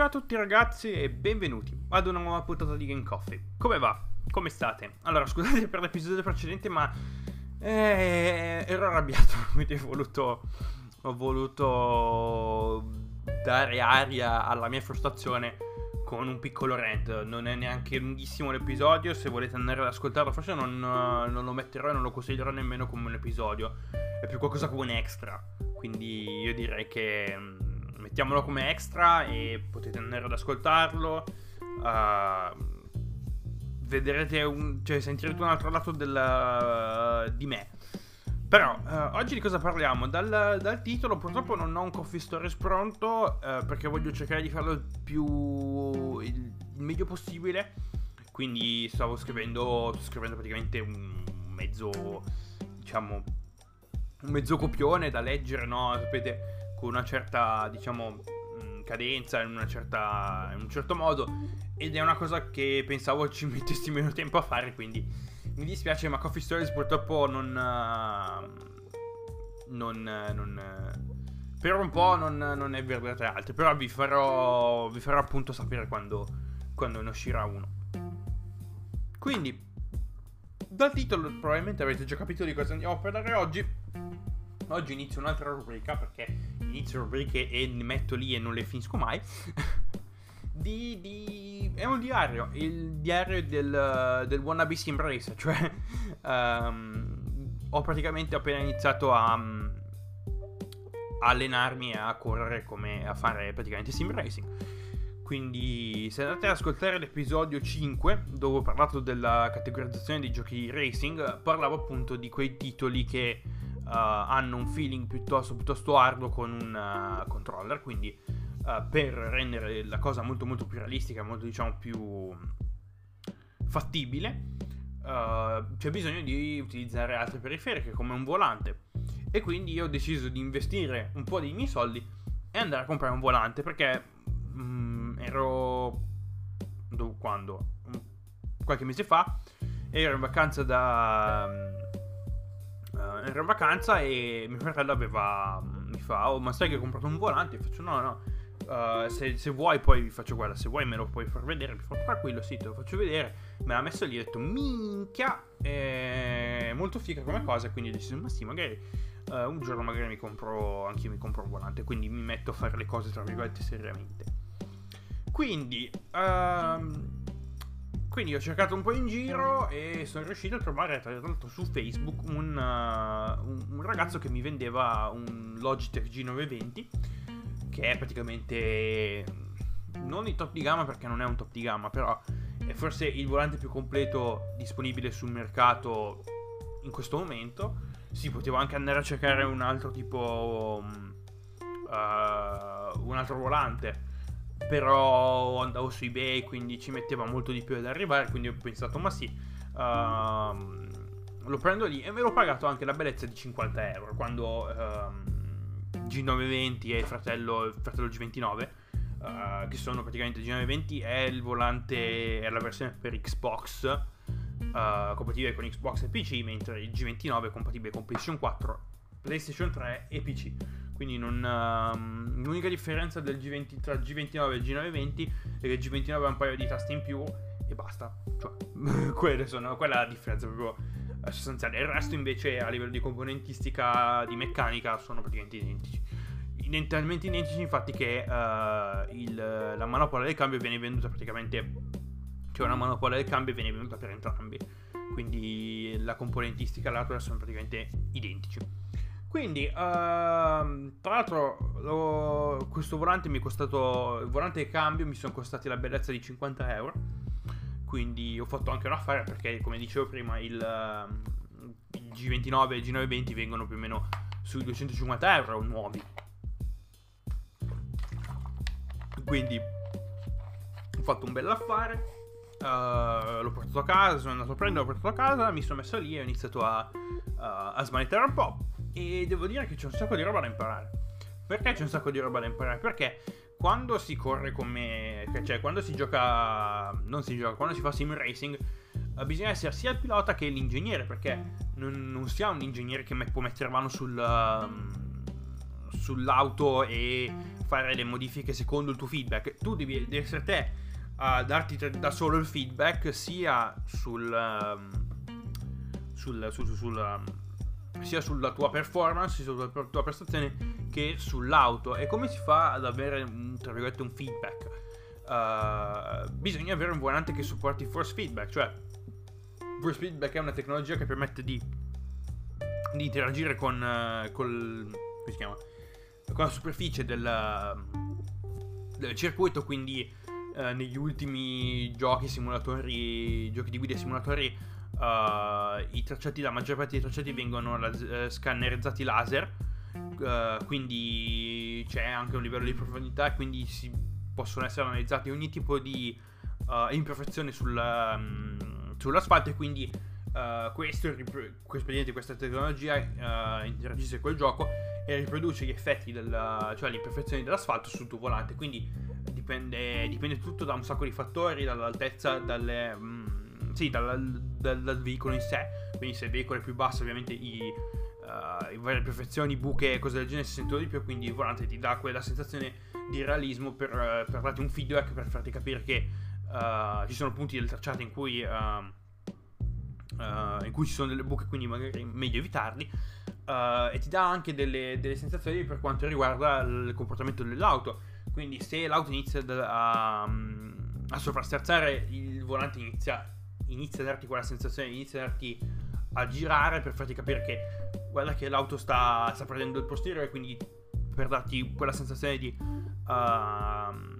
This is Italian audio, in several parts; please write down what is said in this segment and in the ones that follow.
Ciao a tutti ragazzi e benvenuti ad una nuova puntata di Game Coffee. Come va? Come state? Allora, scusate per l'episodio precedente, ma eh, ero arrabbiato, quindi ho voluto, ho voluto dare aria alla mia frustrazione con un piccolo rant. Non è neanche lunghissimo l'episodio, se volete andare ad ascoltarlo forse non, non lo metterò e non lo considererò nemmeno come un episodio. È più qualcosa come un extra. Quindi io direi che mettiamolo come extra e potete andare ad ascoltarlo. Uh, vedrete un, cioè sentirete un altro lato del, uh, di me. Però uh, oggi di cosa parliamo? Dal, dal, titolo purtroppo non ho un coffee stories pronto perché voglio cercare di farlo il più il, il meglio possibile. Quindi stavo scrivendo, sto scrivendo praticamente un mezzo, diciamo, un mezzo copione da leggere, no? Sapete, con una certa, diciamo, mm, cadenza, in, certa, in un certo modo. Ed è una cosa che pensavo ci mettessi meno tempo a fare, quindi mi dispiace, ma Coffee Stories purtroppo non... non, non per un po' non, non è verdate altre, però vi farò, vi farò appunto sapere quando, quando ne uscirà uno. Quindi, dal titolo probabilmente avete già capito di cosa andiamo a parlare oggi. Oggi inizio un'altra rubrica perché inizio rubriche e ne metto lì e non le finisco mai. di, di, È un diario, il diario del, del wannabe sim racer, cioè um, ho praticamente appena iniziato a, a allenarmi a correre come a fare praticamente sim racing. Quindi se andate ad ascoltare l'episodio 5 dove ho parlato della categorizzazione dei giochi di racing, parlavo appunto di quei titoli che hanno un feeling piuttosto, piuttosto arduo con un uh, controller, quindi uh, per rendere la cosa molto molto più realistica, molto diciamo più fattibile, c'è bisogno di utilizzare altre periferiche come un volante. E quindi io ho deciso di investire un po' dei miei soldi e andare a comprare un volante perché mm, ero... quando? Qualche mese fa ero in vacanza da uh, ero in vacanza e mio fratello aveva. Mi fa, oh, ma sai che ho comprato un volante? Io faccio, no, no. Uh, se, se, vuoi poi vi faccio guarda se vuoi me lo puoi far vedere mi fa tranquillo sì te lo faccio vedere me l'ha messo lì e ho detto minchia è molto figa come cosa quindi ho deciso ma sì magari uh, un giorno magari mi compro anche io mi compro un volante quindi mi metto a fare le cose tra virgolette seriamente quindi uh, quindi ho cercato un po' in giro e sono riuscito a trovare tra l'altro su Facebook un, uh, un, ragazzo che mi vendeva un Logitech G920 che è praticamente non il top di gamma perché non è un top di gamma, però è forse il volante più completo disponibile sul mercato in questo momento. Si poteva anche andare a cercare un altro tipo uh, un altro volante però andavo su ebay quindi ci metteva molto di più ad arrivare quindi ho pensato ma sì uh, lo prendo lì. E me l'ho pagato anche la bellezza di 50 euro quando uh, G920 e il fratello, fratello G29 uh, eh, che sono praticamente G920 è il volante è la versione per Xbox uh, compatibile con Xbox e PC mentre il G29 è compatibile con PlayStation 4 PlayStation 3 e PC quindi non, uh, l'unica differenza G20, tra G29 e il G920 è che il G29 ha un paio di tasti in più e basta. Cioè, quelle sono, quella è la differenza proprio eh, sostanziale. Il resto invece a livello di componentistica, di meccanica, sono praticamente identici. Talmente identici infatti che uh, il, la manopola del cambio viene venduta praticamente... Cioè una manopola del cambio viene venduta per entrambi. Quindi la componentistica e l'hardware sono praticamente identici. Quindi, uh, tra l'altro, lo, questo volante mi è costato. Il volante e cambio mi sono costati la bellezza di 50 euro. Quindi ho fatto anche un affare perché, come dicevo prima, il, uh, il G29 e il G920 vengono più o meno sui 250 euro nuovi. Quindi ho fatto un bel affare. Uh, l'ho portato a casa, sono andato a prendere, l'ho portato a casa, mi sono messo lì e ho iniziato a, uh, a smanettare un po'. E devo dire che c'è un sacco di roba da imparare. Perché c'è un sacco di roba da imparare? Perché quando si corre come. cioè quando si gioca. non si gioca, quando si fa sim racing. Eh, bisogna essere sia il pilota che l'ingegnere. Perché non, non si ha un ingegnere che può mettere mano sul. Um, sull'auto e fare le modifiche secondo il tuo feedback. Tu devi, devi essere te a darti da solo il feedback sia sul, um, sul, sul, sul um, sia sulla tua performance, sulla tua prestazione che sull'auto. E come si fa ad avere un, tra virgolette un feedback? Uh, bisogna avere un volante che supporti force feedback, cioè force feedback è una tecnologia che permette di, di interagire con, uh, col, chiama? con la superficie del, del circuito, quindi uh, negli ultimi giochi simulatori, giochi di guida simulatori, uh, i tracciati, la maggior parte dei tracciati vengono las- scannerizzati laser, uh, quindi c'è anche un livello di profondità e quindi si possono essere analizzati ogni tipo di imperfezione sul, um, sull'asfalto e quindi Uh, questo, questo questa tecnologia uh, interagisce col gioco e riproduce gli effetti della, cioè le imperfezioni dell'asfalto sul tuo volante quindi dipende, dipende tutto da un sacco di fattori dall'altezza dalle, mm, sì, dal, dal, dal, veicolo in sé quindi se il veicolo è più basso ovviamente i, uh, i varie imperfezioni buche e cose del genere si sentono di più quindi il volante ti dà quella sensazione di realismo per, per darti un feedback per farti capire che ci sono punti del tracciato in cui uh, in cui ci sono delle buche, quindi magari è meglio evitarli. Uh, e ti dà anche delle, delle, sensazioni per quanto riguarda il comportamento dell'auto. Quindi, se l'auto inizia a, a sovrasterzare, il volante inizia, inizia a darti quella sensazione, inizia a darti a girare per farti capire che guarda che l'auto sta, sta prendendo il posteriore, quindi per darti quella sensazione di. Uh,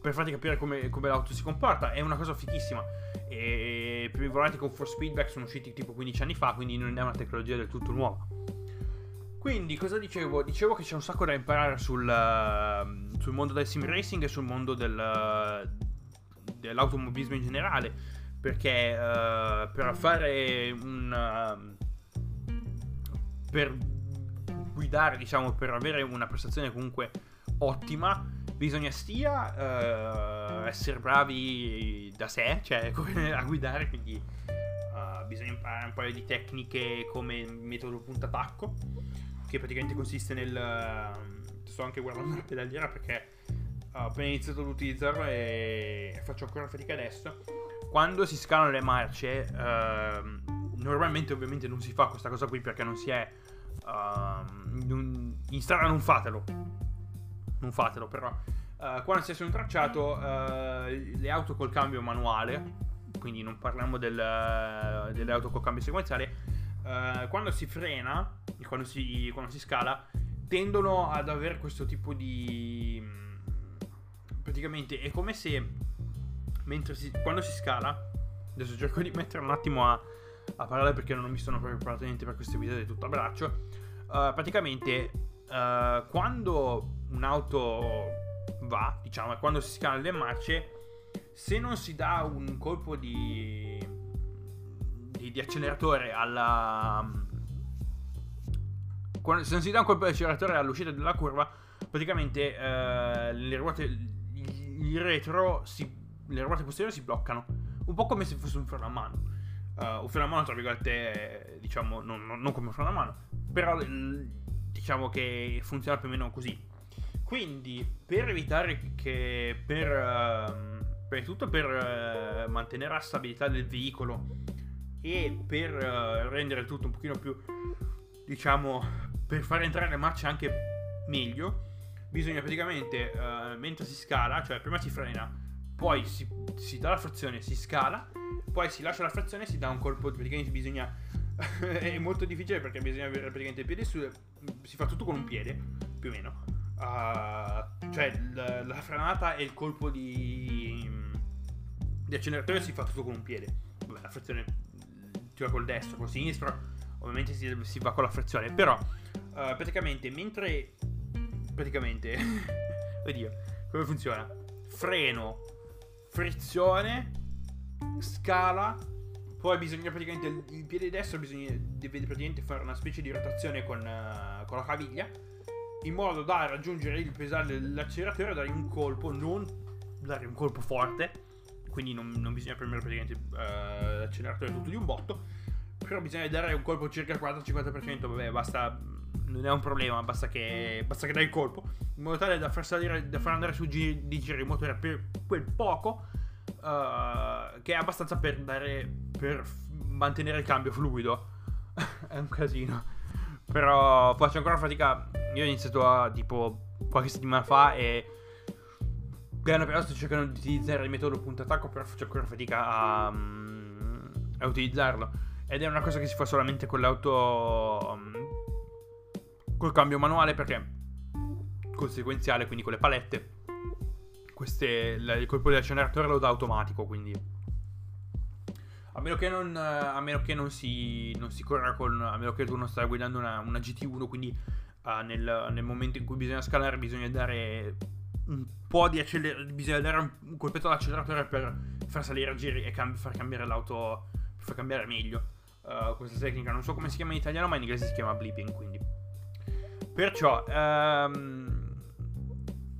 per farti capire come, come l'auto si comporta. È una cosa fichissima. E i volanti con force feedback sono usciti tipo 15 anni fa, quindi non è una tecnologia del tutto nuova. Quindi, cosa dicevo? Dicevo che c'è un sacco da imparare sul, uh, sul mondo del sim racing e sul mondo del, dell'automobilismo in generale. Perché uh, per fare un. per guidare, diciamo, per avere una prestazione comunque ottima, bisogna sia uh, essere bravi da sé, cioè a guidare, quindi uh, bisogna imparare un paio di tecniche come il metodo punta-attacco, che praticamente consiste nel... Uh, sto anche guardando la pedaliera perché ho appena iniziato ad utilizzarlo e faccio ancora fatica adesso. Quando si scalano le marce, uh, normalmente ovviamente non si fa questa cosa qui perché non si è... Uh, in strada non fatelo, non fatelo però. Uh, quando sei su un tracciato, uh, le auto col cambio manuale, quindi non parliamo del, delle auto col cambio sequenziale, uh, quando si frena, quando si, quando si scala, tendono ad avere questo tipo di... Praticamente è come se mentre si, quando si scala, adesso cerco di mettere un attimo a, a parlare perché non mi sono proprio preparato niente per questo video di tutto a braccio. praticamente quando un'auto va, diciamo, quando si scalano le marce, se non si dà un colpo di, di, di acceleratore alla... Quando, se non si dà un colpo di acceleratore all'uscita della curva, praticamente eh, le ruote, il retro, si, le ruote posteriori si bloccano. Un po' come se fosse un freno a mano. Uh, un freno a mano, tra virgolette, diciamo, non, non, non come un freno a mano, però diciamo che funziona più o meno così quindi, per evitare che per, uh, per tutto per uh, mantenere la stabilità del veicolo e per uh, rendere tutto un pochino più, diciamo, per far entrare le marce anche meglio, bisogna praticamente, mentre si scala, cioè prima si frena, poi si, si, dà la frazione, si scala, poi si lascia la frazione e si dà un colpo, praticamente bisogna... è molto difficile perché bisogna avere praticamente il piede su... si fa tutto con un piede, più o meno uh, cioè l- la frenata e il colpo di, di acceleratore si fa tutto con un piede. Vabbè, la frizione si va col destro, col sinistro, ovviamente si, si va con la frizione. Però, uh, praticamente, mentre. Praticamente. Oddio, come funziona? Freno, frizione, scala. Poi bisogna praticamente. Il piede destro bisogna, deve praticamente fare una specie di rotazione con, uh, con la caviglia in modo da raggiungere il pesare dell'acceleratore e dare un colpo, non dare un colpo forte, quindi non, non bisogna premere praticamente uh, l'acceleratore tutto di un botto, però bisogna dare un colpo circa 40-50%, vabbè basta non è un problema, basta che, basta che dai il colpo, in modo tale da far, salire, da far andare su giri, di giri il motore per quel poco, uh, che è abbastanza per, dare, per mantenere il cambio fluido. è un casino. Però faccio ancora fatica. Io ho iniziato a tipo qualche settimana fa e piano piano sto cercando di utilizzare il metodo punto attacco, però faccio ancora fatica a, mm, a utilizzarlo. Ed è una cosa che si fa solamente con l'auto. Col cambio manuale perché col sequenziale, quindi con le palette. Queste, il colpo dell'acceleratore lo dà automatico, quindi a meno che non, a meno che non, si, non si corra con. A meno che tu non stai guidando una, una GT1, quindi uh, nel, nel, momento in cui bisogna scalare, bisogna dare un po' di acceleratore. Bisogna dare un colpetto all'acceleratore per far salire a giri e cambi, far cambiare l'auto. Per far cambiare meglio. Uh, questa tecnica non so come si chiama in italiano, ma in inglese si chiama blipping. Quindi. Perciò, um,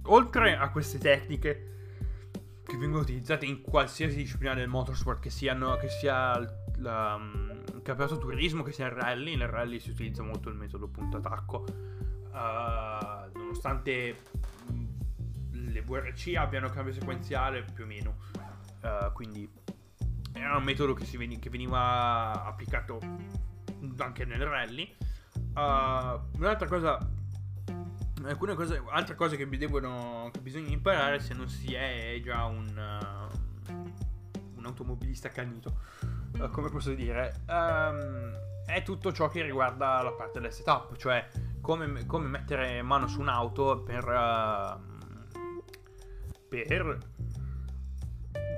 oltre a queste tecniche che vengono utilizzate in qualsiasi disciplina del motorsport, che, siano, che sia la, il campionato turismo, che sia il rally. Nel rally si utilizza molto il metodo punto attacco, uh, nonostante le VRC abbiano cambio sequenziale più o meno. Uh, quindi era un metodo che, veni, che, veniva applicato anche nel rally. Uh, un'altra cosa alcune cose, altre cose che, devono, che bisogna imparare se non si è già un, uh, un automobilista accanito. Uh, come posso dire? Um, è tutto ciò che riguarda la parte del setup, cioè come, come mettere mano su un'auto per, uh, per,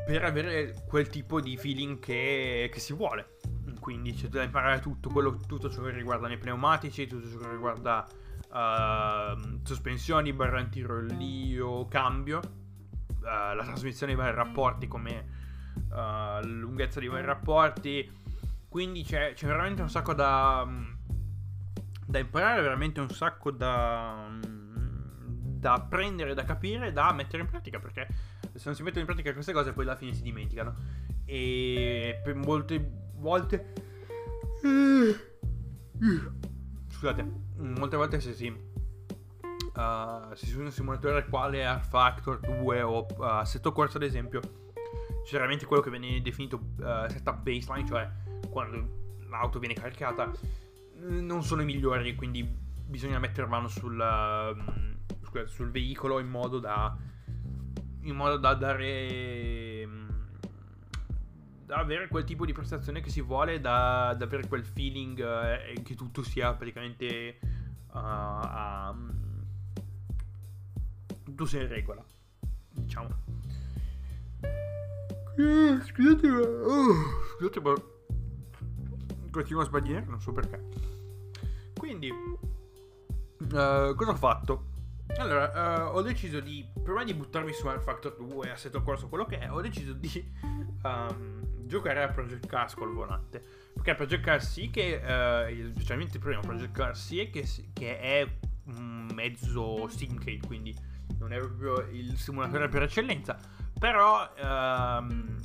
per, avere quel tipo di feeling che, che si vuole. Quindi c'è da imparare tutto, quello, tutto ciò che riguarda i pneumatici, tutto ciò che riguarda uh, sospensioni, barra antirollio, cambio, uh, la trasmissione di vari rapporti come uh, lunghezza di vari rapporti. Quindi c'è, c'è veramente un sacco da, da, imparare, veramente un sacco da, da apprendere, da capire, da mettere in pratica, perché se non si mettono in pratica queste cose poi alla fine si dimenticano. E per molte volte... Scusate, molte volte se si, uh, se si usa un simulatore quale R Factor 2 o uh, Assetto Corsa ad esempio, c'è veramente quello che viene definito uh, setup baseline, cioè quando l'auto viene caricata, non sono i migliori, quindi bisogna mettere mano sul, uh, sul veicolo in modo da, in modo da dare da avere quel tipo di prestazione che si vuole, da, da avere quel feeling eh, che tutto sia praticamente uh, uh, tutto sia in regola, diciamo. Eh, scusate, oh, scusate, ma continuo a sbagliare, non so perché. Quindi, uh, cosa ho fatto? Allora, uh, ho deciso di, prima di buttarmi su R Factor 2, assetto corso, quello che è, ho deciso di um, giocare a Project Cars col volante. Perché Project Cars sì che, uh, specialmente il primo Project Cars sì è che, che è un mezzo simcade, quindi non è proprio il simulatore per eccellenza. Però um,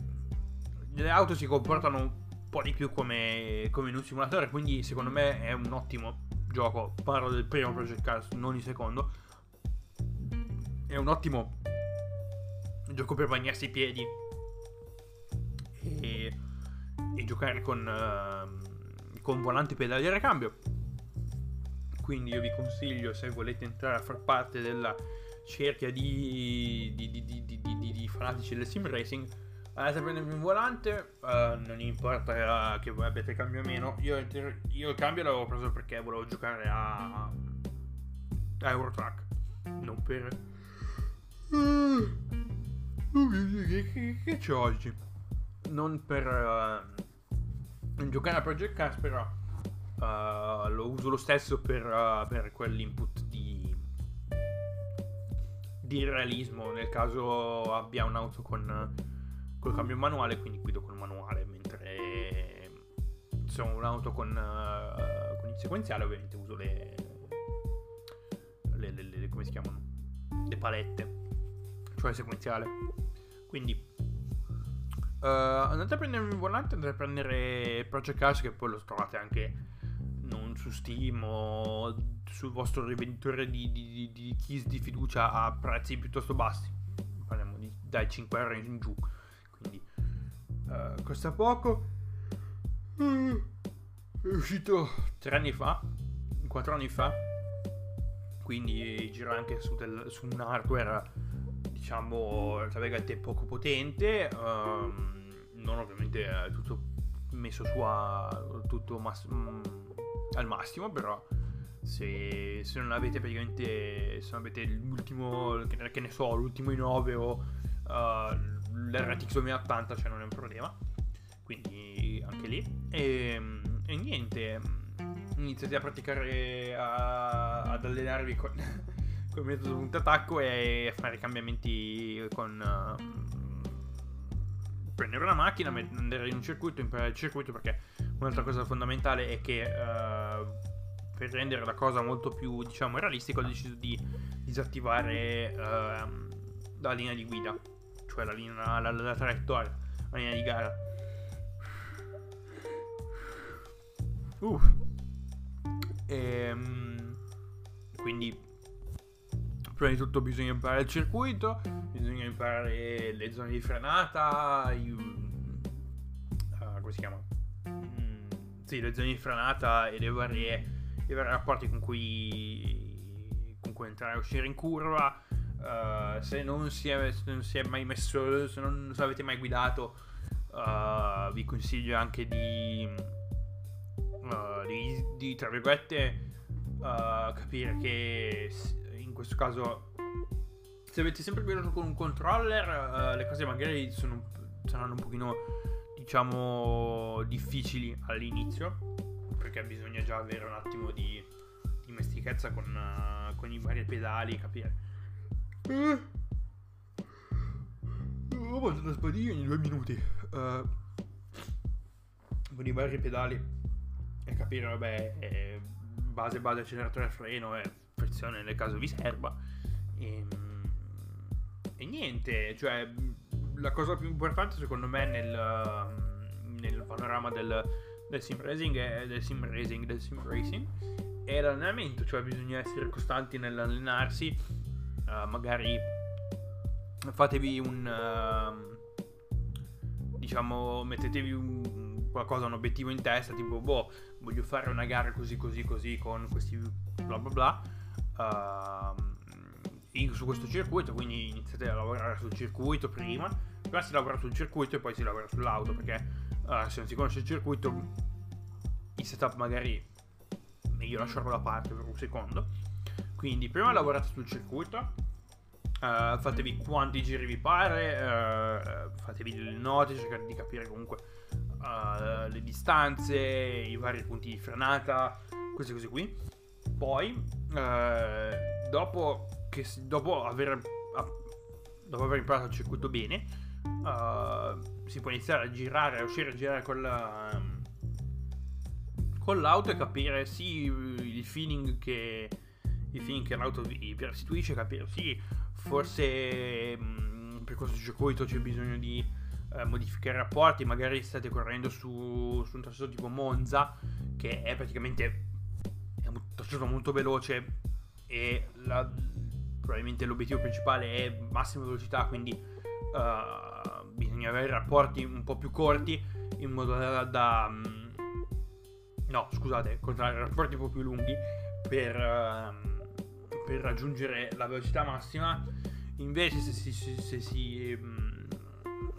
le auto si comportano un po' di più come, come in un simulatore, quindi secondo me è un ottimo gioco. Parlo del primo Project Cars, non il secondo. È un ottimo gioco per bagnarsi i piedi e, e giocare con, uh, con volante pedali a ricambio. Quindi io vi consiglio, se volete entrare a far parte della cerchia di, di, di, di fanatici del sim racing, andate a prendervi un volante, uh, non importa che voi abbiate cambio o meno. Io, io, il cambio l'avevo preso perché volevo giocare a, a Eurotrack, non per... Uh, che, che, che c'è oggi? Non per uh, giocare a Project Cars, però uh, lo uso lo stesso per, uh, per quell'input di, di, realismo. Nel caso abbia un'auto con col cambio manuale, quindi guido col manuale, mentre se ho un'auto con, con il sequenziale, ovviamente uso le, le, le, le come si chiamano? Le palette, cioè il sequenziale. Quindi Uh, andate a prendere un volante, andate a prendere Project Cars che poi lo trovate anche non su Steam o sul vostro rivenditore di, di, di, keys di fiducia a prezzi piuttosto bassi. Parliamo di, dai 5 euro in giù. Quindi uh, costa poco. Uh, è uscito 3 anni fa, 4 anni fa. Quindi gira anche su, del, su un hardware, diciamo, tra virgolette poco potente. Um, non ovviamente tutto messo su a tutto mass- mm, al massimo, però se, se, non avete praticamente se non avete l'ultimo che ne so l'ultimo i9 o uh, l'RTX 2080 cioè non è un problema quindi anche lì e, e niente iniziate a praticare a, ad allenarvi con, con il metodo punto attacco e fare cambiamenti con uh, prendere una macchina, andare in un circuito, imparare il circuito perché un'altra cosa fondamentale è che uh, per rendere la cosa molto più diciamo realistica ho deciso di disattivare uh, la linea di guida, cioè la, linea, la, la, la traiettoria, la linea di gara. Uh. E, um, quindi prima di tutto bisogna imparare il circuito, bisogna imparare le zone di frenata, i, uh, come si chiama? Mm, sì, le zone di frenata e le varie, i vari rapporti con cui, con cui entrare e uscire in curva. Uh, se, non si è, se non si è mai messo, se non se avete mai guidato, uh, vi consiglio anche di, di, di tra virgolette, capire che questo caso se avete sempre guidato con un controller uh, le cose magari sono, saranno un pochino diciamo difficili all'inizio perché bisogna già avere un attimo di dimestichezza con, uh, con i vari pedali capire uh. ho fatto una sbadiglia in due minuti uh, con i vari pedali e capire vabbè base base acceleratore freno e frizione nel caso vi serva. E, ehm, e niente, cioè la cosa più importante secondo me nel, nel panorama del, del sim racing del sim racing, del sim racing è l'allenamento, cioè bisogna essere costanti nell'allenarsi, uh, magari fatevi un uh, diciamo mettetevi un, qualcosa, un obiettivo in testa, tipo boh, voglio fare una gara così così così con questi bla bla bla uh, su questo circuito, quindi iniziate a lavorare sul circuito prima, prima si lavora sul circuito e poi si lavora sull'auto, perché uh, se non si conosce il circuito, il setup magari meglio lasciarlo da parte per un secondo. Quindi prima lavorate sul circuito, uh, fatevi quanti giri vi pare, uh, fatevi delle note, cercate di capire comunque uh, le distanze, i vari punti di frenata, queste cose qui. Poi, eh, dopo, che, dopo, aver, dopo aver imparato il circuito bene, eh, si può iniziare a girare, a uscire a girare con, la, con l'auto e capire sì il feeling che, il feeling che l'auto vi restituisce, capire sì, forse mh, mm, per questo circuito c'è bisogno di eh, modificare i rapporti, magari state correndo su, su un tracciato tipo Monza, che è praticamente tracciato molto veloce e la, probabilmente l'obiettivo principale è massima velocità, quindi uh, bisogna avere rapporti un po' più corti in modo da... da um, no, scusate, contrario, rapporti un po' più lunghi per, uh, per raggiungere la velocità massima. Invece se si, se, se, si, um,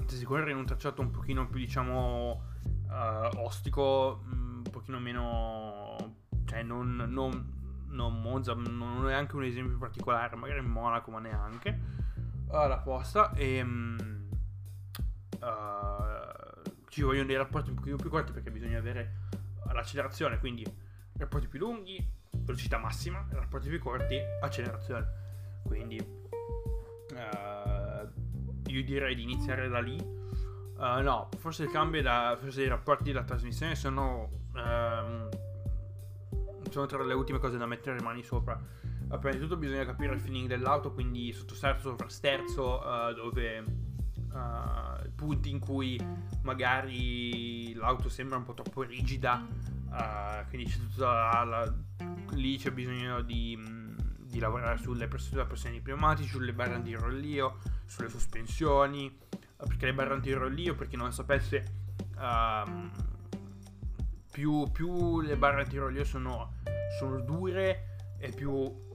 se si corre in un tracciato un pochino più, diciamo, uh, ostico, un pochino meno cioè non, non, non Monza, non è anche un esempio particolare, magari Monaco, ma neanche la posta. E um, uh, ci vogliono dei rapporti un pochino più corti perché bisogna avere l'accelerazione, quindi rapporti più lunghi, velocità massima, rapporti più corti, accelerazione. Quindi uh, io direi di iniziare da lì. Uh, no, forse il cambio da, forse i rapporti della trasmissione sono uh, sono tra le ultime cose da mettere le mani sopra. Uh, prima di tutto bisogna capire il feeling dell'auto, quindi sottosterzo, sovrasterzo, uh, dove uh, punti in cui magari l'auto sembra un po' troppo rigida Uh, quindi c'è tutta la, lì c'è bisogno di, di lavorare sulle pressioni pneumatici, sulle barre antirollio, sulle sospensioni. Perché le barre antirollio, per chi non lo sapesse, uh, più, più, le barre antirollio sono, sono dure e più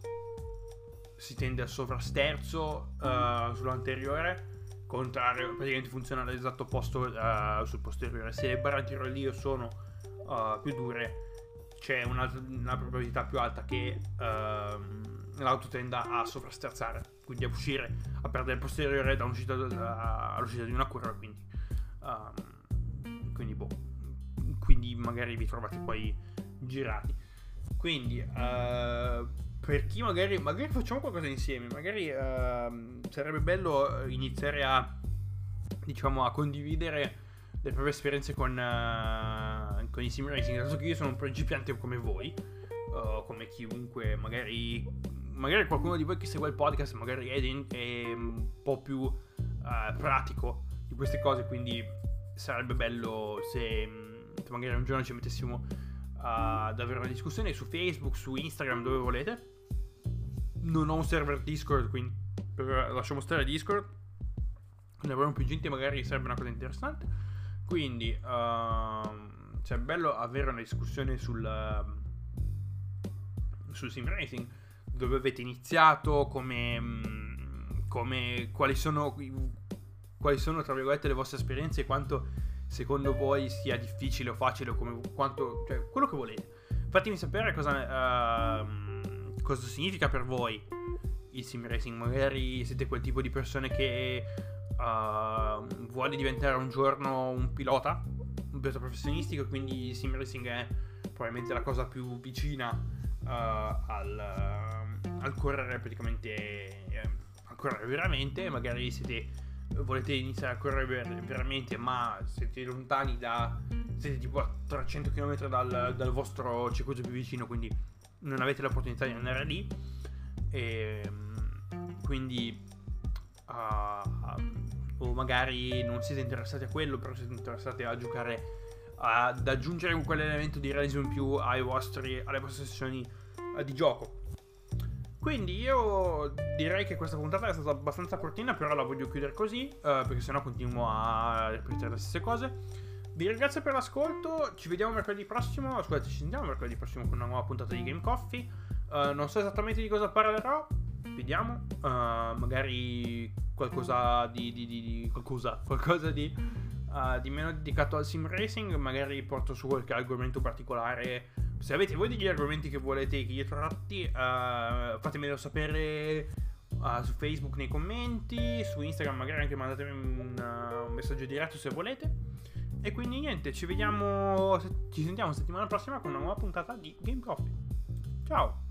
si tende al sovrasterzo uh, sull'anteriore contrario praticamente funziona all'esatto opposto uh, sul posteriore. Se le barre antirollio sono uh, più dure c'è una, una, probabilità più alta che uh, l'auto tenda a sovrasterzare quindi a uscire a perdere il posteriore da un'uscita, all'uscita di una curva quindi um, quindi boh quindi magari vi trovate poi girati. Quindi uh, per chi magari, magari facciamo qualcosa insieme, magari uh, sarebbe bello iniziare a, diciamo, a condividere le proprie esperienze con, uh, con i sim racing, dato che io sono un principiante come voi, uh, come chiunque, magari, magari qualcuno di voi che segue il podcast magari è, è un po' più pratico di queste cose, quindi sarebbe bello se magari un giorno ci mettessimo ad avere una discussione su Facebook, su Instagram, dove volete non ho un server Discord, quindi lasciamo stare Discord. Quando avremo più gente magari sarebbe una cosa interessante. Quindi uh, cioè, è bello avere una discussione sul, uh, sul sim racing, dove avete iniziato, come, come quali sono quali sono tra virgolette le vostre esperienze e quanto secondo voi sia difficile o facile o come quanto cioè quello che volete. Fatemi sapere cosa uh, cosa significa per voi il sim racing. Magari siete quel tipo di persone che uh, vuole diventare un giorno un pilota, un pilota professionistico, quindi il sim racing è probabilmente la cosa più vicina uh, al, uh, al, correre praticamente, eh, a correre veramente. Magari siete volete iniziare a correre ver- veramente, ma siete lontani da. siete tipo a 300 km dal, dal vostro circuito più vicino, quindi non avete l'opportunità di andare lì. E, ehm, quindi, uh, o magari non siete interessati a quello, però siete interessati a giocare, ad aggiungere quell'elemento di realismo in più vostri, alle vostre sessioni uh, di gioco. Quindi io direi che questa puntata è stata abbastanza cortina, però la voglio chiudere così, uh, perché sennò continuo a ripetere le stesse cose. Vi ringrazio per l'ascolto. Ci vediamo mercoledì prossimo. Scusate, ci sentiamo mercoledì prossimo con una nuova puntata di Game Coffee. Uh, non so esattamente di cosa parlerò. Vediamo. Uh, magari qualcosa di, di, di, di. qualcosa. Qualcosa di. Uh, di meno dedicato al sim racing. Magari porto su qualche argomento particolare. Se avete voi degli argomenti che volete che io tratti, fatemelo sapere. Uh, su Facebook nei commenti, su Instagram magari anche mandatemi un, uh, un messaggio diretto se volete. E quindi niente, ci vediamo, ci sentiamo settimana prossima con una nuova puntata di Game Coffee. Ciao!